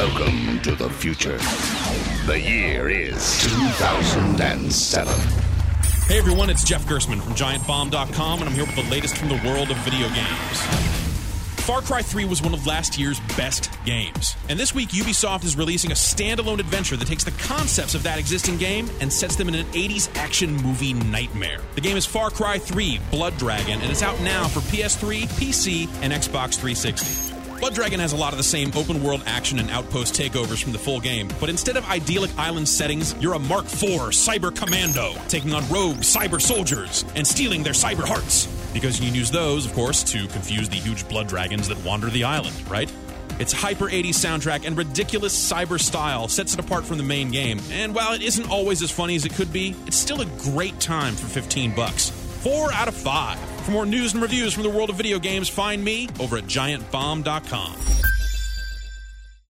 Welcome to the future. The year is 2007. Hey everyone, it's Jeff Gerstmann from GiantBomb.com, and I'm here with the latest from the world of video games. Far Cry 3 was one of last year's best games. And this week, Ubisoft is releasing a standalone adventure that takes the concepts of that existing game and sets them in an 80s action movie nightmare. The game is Far Cry 3 Blood Dragon, and it's out now for PS3, PC, and Xbox 360. Blood Dragon has a lot of the same open world action and outpost takeovers from the full game, but instead of idyllic island settings, you're a Mark IV cyber commando, taking on rogue cyber soldiers and stealing their cyber hearts. Because you can use those, of course, to confuse the huge blood dragons that wander the island, right? Its hyper 80s soundtrack and ridiculous cyber style sets it apart from the main game. And while it isn't always as funny as it could be, it's still a great time for 15 bucks. 4 out of 5. For more news and reviews from the world of video games, find me over at giantbomb.com.